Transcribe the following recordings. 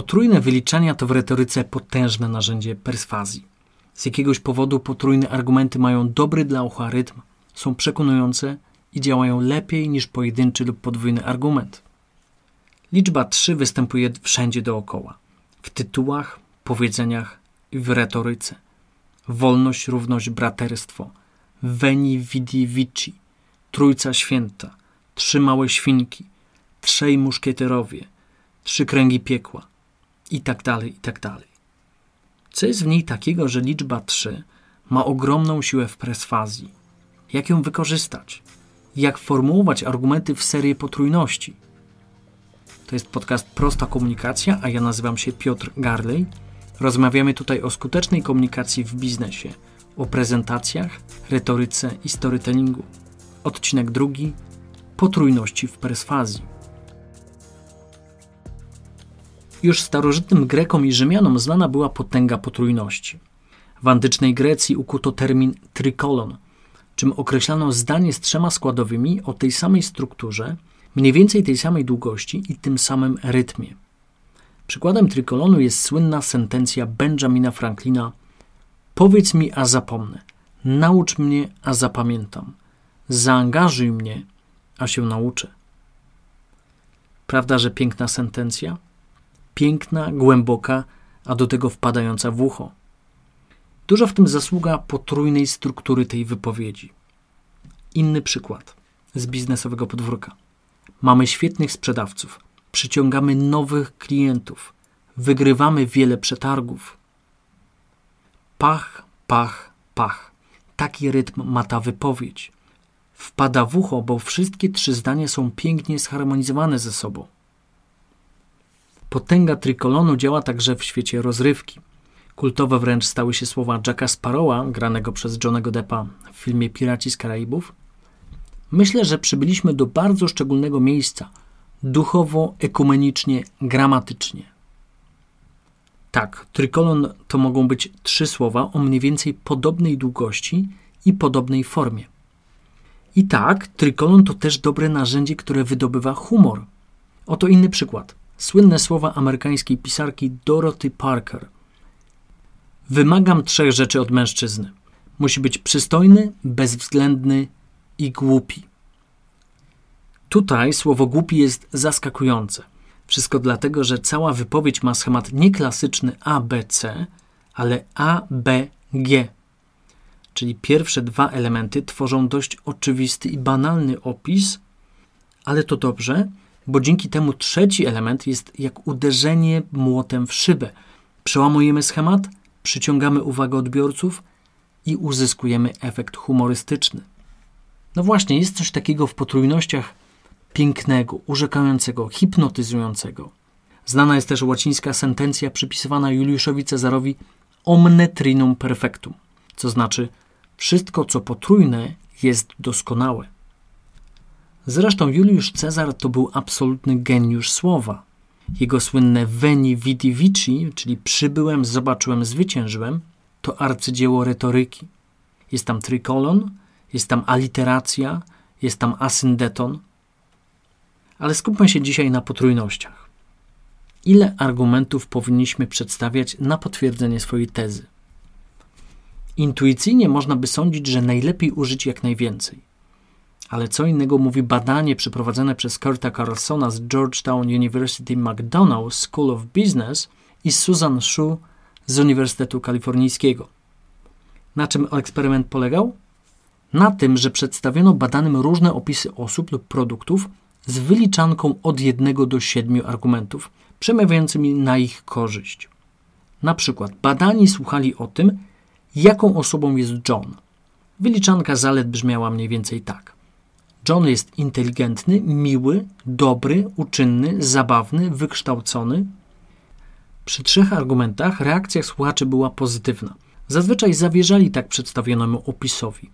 Potrójne wyliczania to w retoryce potężne narzędzie perswazji. Z jakiegoś powodu potrójne argumenty mają dobry dla ucha rytm, są przekonujące i działają lepiej niż pojedynczy lub podwójny argument. Liczba 3 występuje wszędzie dookoła. W tytułach, powiedzeniach i w retoryce. Wolność, równość, braterstwo. Veni, vidi, vici. Trójca święta. Trzy małe świnki. Trzej muszkieterowie. Trzy kręgi piekła. I tak dalej, i tak dalej. Co jest w niej takiego, że liczba 3 ma ogromną siłę w perswazji? Jak ją wykorzystać? Jak formułować argumenty w serii potrójności? To jest podcast Prosta Komunikacja, a ja nazywam się Piotr Garley. Rozmawiamy tutaj o skutecznej komunikacji w biznesie, o prezentacjach, retoryce i storytellingu. Odcinek drugi potrójności w perswazji. Już starożytnym Grekom i Rzymianom znana była potęga potrójności. W antycznej Grecji ukuto termin trikolon, czym określano zdanie z trzema składowymi o tej samej strukturze, mniej więcej tej samej długości i tym samym rytmie. Przykładem trikolonu jest słynna sentencja Benjamina Franklina: Powiedz mi, a zapomnę. Naucz mnie, a zapamiętam. Zaangażuj mnie, a się nauczę. Prawda, że piękna sentencja? Piękna, głęboka, a do tego wpadająca w ucho. Dużo w tym zasługa potrójnej struktury tej wypowiedzi. Inny przykład z biznesowego podwórka. Mamy świetnych sprzedawców, przyciągamy nowych klientów, wygrywamy wiele przetargów. Pach, pach, pach. Taki rytm ma ta wypowiedź. Wpada w ucho, bo wszystkie trzy zdania są pięknie zharmonizowane ze sobą. Potęga trikolonu działa także w świecie rozrywki. Kultowe wręcz stały się słowa Jacka Sparrowa, granego przez Johnego Deppa w filmie Piraci z Karaibów. Myślę, że przybyliśmy do bardzo szczególnego miejsca, duchowo, ekumenicznie, gramatycznie. Tak, trykolon to mogą być trzy słowa o mniej więcej podobnej długości i podobnej formie. I tak, trykolon to też dobre narzędzie, które wydobywa humor. Oto inny przykład. Słynne słowa amerykańskiej pisarki Dorothy Parker. Wymagam trzech rzeczy od mężczyzny. Musi być przystojny, bezwzględny i głupi. Tutaj słowo głupi jest zaskakujące. Wszystko dlatego, że cała wypowiedź ma schemat nie klasyczny ABC, ale ABG. Czyli pierwsze dwa elementy tworzą dość oczywisty i banalny opis, ale to dobrze, bo dzięki temu trzeci element jest jak uderzenie młotem w szybę. Przełamujemy schemat, przyciągamy uwagę odbiorców i uzyskujemy efekt humorystyczny. No właśnie, jest coś takiego w potrójnościach pięknego, urzekającego, hipnotyzującego. Znana jest też łacińska sentencja przypisywana Juliuszowi Cezarowi omne trinum perfectum, co znaczy wszystko, co potrójne, jest doskonałe. Zresztą Juliusz Cezar to był absolutny geniusz słowa. Jego słynne veni vidi vici, czyli przybyłem, zobaczyłem, zwyciężyłem, to arcydzieło retoryki. Jest tam trykolon, jest tam aliteracja, jest tam asyndeton. Ale skupmy się dzisiaj na potrójnościach. Ile argumentów powinniśmy przedstawiać na potwierdzenie swojej tezy? Intuicyjnie można by sądzić, że najlepiej użyć jak najwięcej. Ale co innego mówi badanie przeprowadzone przez Kurta Carlsona z Georgetown University McDonald School of Business i Susan Shu z Uniwersytetu Kalifornijskiego. Na czym eksperyment polegał? Na tym, że przedstawiono badanym różne opisy osób lub produktów z wyliczanką od jednego do siedmiu argumentów, przemawiającymi na ich korzyść. Na przykład badani słuchali o tym, jaką osobą jest John. Wyliczanka zalet brzmiała mniej więcej tak. John jest inteligentny, miły, dobry, uczynny, zabawny, wykształcony. Przy trzech argumentach reakcja słuchaczy była pozytywna. Zazwyczaj zawierzali tak przedstawionemu opisowi.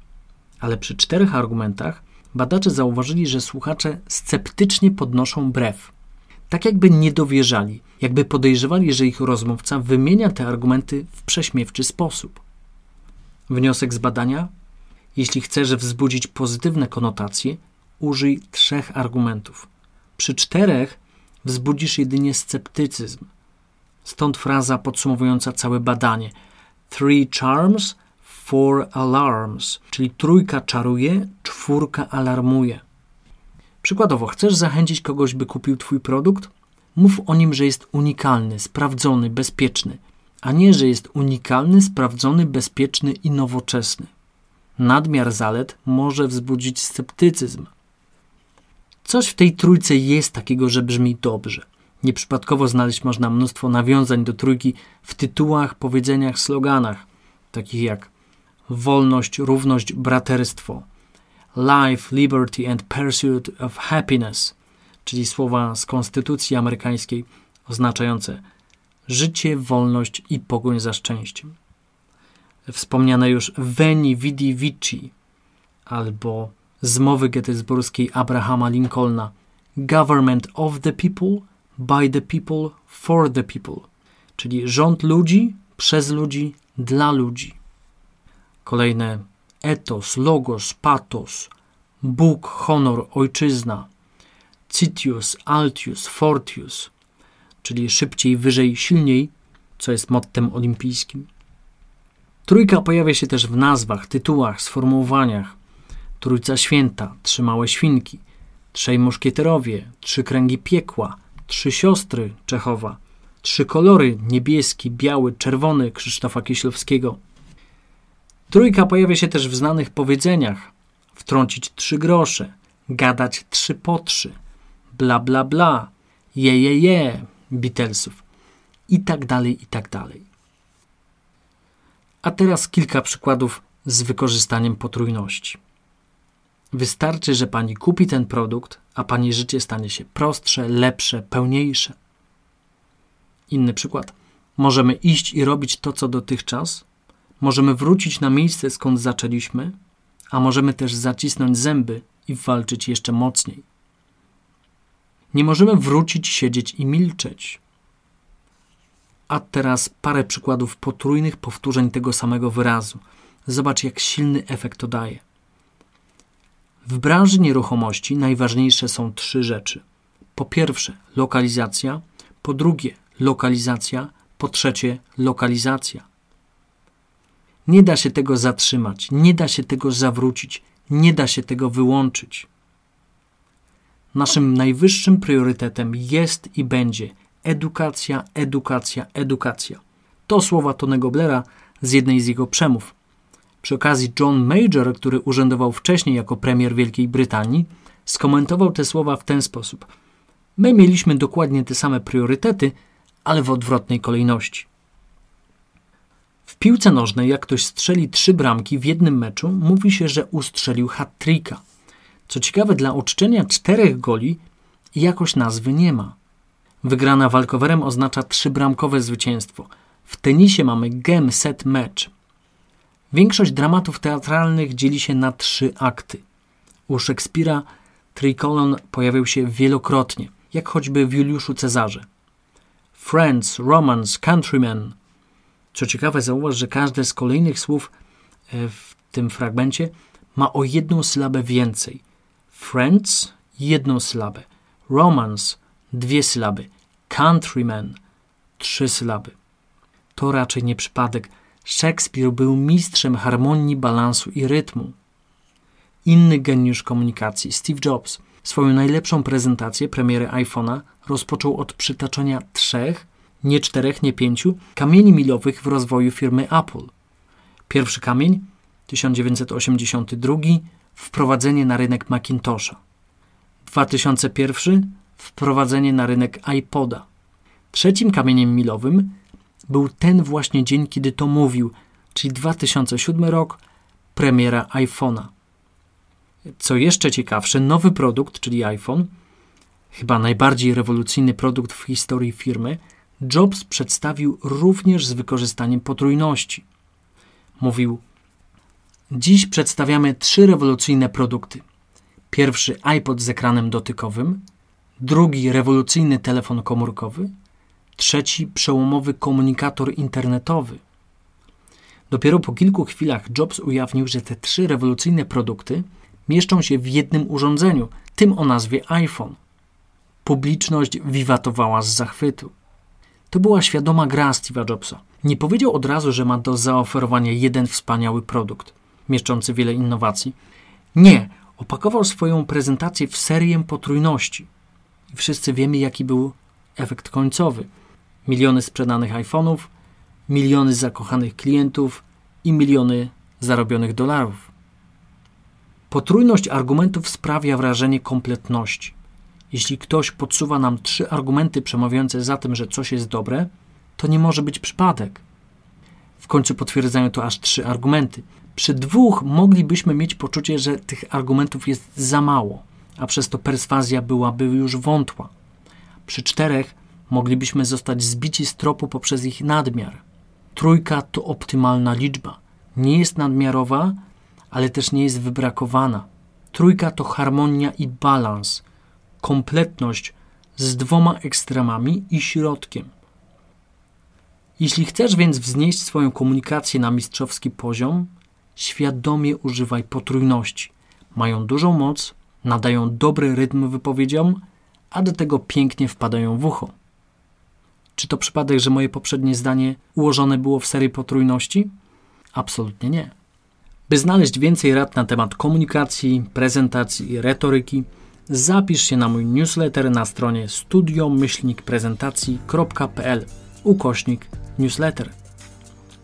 Ale przy czterech argumentach badacze zauważyli, że słuchacze sceptycznie podnoszą brew. Tak jakby nie dowierzali, jakby podejrzewali, że ich rozmówca wymienia te argumenty w prześmiewczy sposób. Wniosek z badania jeśli chcesz wzbudzić pozytywne konotacje, użyj trzech argumentów. Przy czterech wzbudzisz jedynie sceptycyzm. Stąd fraza podsumowująca całe badanie: Three charms, four alarms, czyli trójka czaruje, czwórka alarmuje. Przykładowo, chcesz zachęcić kogoś, by kupił Twój produkt? Mów o nim, że jest unikalny, sprawdzony, bezpieczny, a nie, że jest unikalny, sprawdzony, bezpieczny i nowoczesny. Nadmiar zalet może wzbudzić sceptycyzm. Coś w tej trójce jest takiego, że brzmi dobrze. Nieprzypadkowo znaleźć można mnóstwo nawiązań do trójki w tytułach, powiedzeniach, sloganach, takich jak wolność, równość, braterstwo, life, liberty and pursuit of happiness, czyli słowa z Konstytucji amerykańskiej oznaczające życie, wolność i pogoń za szczęściem. Wspomniane już Veni Vidi Vici albo z mowy gettysburskiej Abrahama Lincolna Government of the people, by the people, for the people, czyli rząd ludzi, przez ludzi, dla ludzi. Kolejne etos, logos, patos, Bóg, honor, ojczyzna, citius, altius, fortius, czyli szybciej, wyżej, silniej, co jest mottem olimpijskim. Trójka pojawia się też w nazwach, tytułach, sformułowaniach. Trójca Święta, trzy małe świnki, trzej muszkieterowie, trzy kręgi piekła, trzy siostry Czechowa, trzy kolory niebieski, biały, czerwony Krzysztofa Kieślowskiego. Trójka pojawia się też w znanych powiedzeniach: wtrącić trzy grosze, gadać trzy po trzy, bla bla bla, je je je Beatlesów i tak dalej, i tak dalej. A teraz kilka przykładów z wykorzystaniem potrójności. Wystarczy, że pani kupi ten produkt, a pani życie stanie się prostsze, lepsze, pełniejsze. Inny przykład. Możemy iść i robić to, co dotychczas, możemy wrócić na miejsce, skąd zaczęliśmy, a możemy też zacisnąć zęby i walczyć jeszcze mocniej. Nie możemy wrócić, siedzieć i milczeć. A teraz parę przykładów potrójnych powtórzeń tego samego wyrazu. Zobacz, jak silny efekt to daje. W branży nieruchomości najważniejsze są trzy rzeczy. Po pierwsze, lokalizacja, po drugie, lokalizacja, po trzecie, lokalizacja. Nie da się tego zatrzymać, nie da się tego zawrócić, nie da się tego wyłączyć. Naszym najwyższym priorytetem jest i będzie edukacja, edukacja, edukacja. To słowa Tonego Blaira z jednej z jego przemów. Przy okazji John Major, który urzędował wcześniej jako premier Wielkiej Brytanii, skomentował te słowa w ten sposób. My mieliśmy dokładnie te same priorytety, ale w odwrotnej kolejności. W piłce nożnej, jak ktoś strzeli trzy bramki w jednym meczu, mówi się, że ustrzelił hat-tricka. Co ciekawe, dla uczczenia czterech goli jakoś nazwy nie ma. Wygrana walkowerem oznacza trzybramkowe zwycięstwo. W tenisie mamy game, set, match. Większość dramatów teatralnych dzieli się na trzy akty. U Szekspira trikolon pojawił się wielokrotnie, jak choćby w Juliuszu Cezarze. Friends, romance, countrymen. Co ciekawe, zauważ, że każde z kolejnych słów e, w tym fragmencie ma o jedną sylabę więcej. Friends jedną sylabę, romance dwie sylaby, countryman trzy sylaby. To raczej nie przypadek. Szekspir był mistrzem harmonii, balansu i rytmu. Inny geniusz komunikacji, Steve Jobs, swoją najlepszą prezentację premiery iPhone'a rozpoczął od przytaczenia trzech, nie czterech, nie pięciu kamieni milowych w rozwoju firmy Apple. Pierwszy kamień 1982 wprowadzenie na rynek Macintosha. 2001 wprowadzenie na rynek iPoda. Trzecim kamieniem milowym był ten właśnie dzień, kiedy to mówił, czyli 2007 rok, premiera iPhone'a. Co jeszcze ciekawsze, nowy produkt, czyli iPhone, chyba najbardziej rewolucyjny produkt w historii firmy, Jobs przedstawił również z wykorzystaniem potrójności. Mówił: Dziś przedstawiamy trzy rewolucyjne produkty. Pierwszy iPod z ekranem dotykowym, drugi rewolucyjny telefon komórkowy, trzeci przełomowy komunikator internetowy. Dopiero po kilku chwilach Jobs ujawnił, że te trzy rewolucyjne produkty mieszczą się w jednym urządzeniu, tym o nazwie iPhone. Publiczność wiwatowała z zachwytu. To była świadoma gra Steve'a Jobsa. Nie powiedział od razu, że ma do zaoferowania jeden wspaniały produkt, mieszczący wiele innowacji. Nie, opakował swoją prezentację w serię potrójności. Wszyscy wiemy, jaki był efekt końcowy. Miliony sprzedanych iPhone'ów, miliony zakochanych klientów i miliony zarobionych dolarów. Potrójność argumentów sprawia wrażenie kompletności. Jeśli ktoś podsuwa nam trzy argumenty przemawiające za tym, że coś jest dobre, to nie może być przypadek. W końcu potwierdzają to aż trzy argumenty. Przy dwóch moglibyśmy mieć poczucie, że tych argumentów jest za mało, a przez to perswazja byłaby już wątła. Przy czterech moglibyśmy zostać zbici z tropu poprzez ich nadmiar. Trójka to optymalna liczba. Nie jest nadmiarowa, ale też nie jest wybrakowana. Trójka to harmonia i balans, kompletność z dwoma ekstremami i środkiem. Jeśli chcesz więc wznieść swoją komunikację na mistrzowski poziom, świadomie używaj potrójności. Mają dużą moc, nadają dobry rytm wypowiedziom, a do tego pięknie wpadają w ucho. Czy to przypadek, że moje poprzednie zdanie ułożone było w serii potrójności? Absolutnie nie. By znaleźć więcej rad na temat komunikacji, prezentacji i retoryki, zapisz się na mój newsletter na stronie studiomyślnikprezentacji.pl ukośnik newsletter.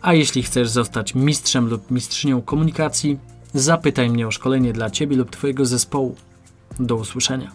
A jeśli chcesz zostać mistrzem lub mistrzynią komunikacji, zapytaj mnie o szkolenie dla Ciebie lub Twojego zespołu. Do usłyszenia.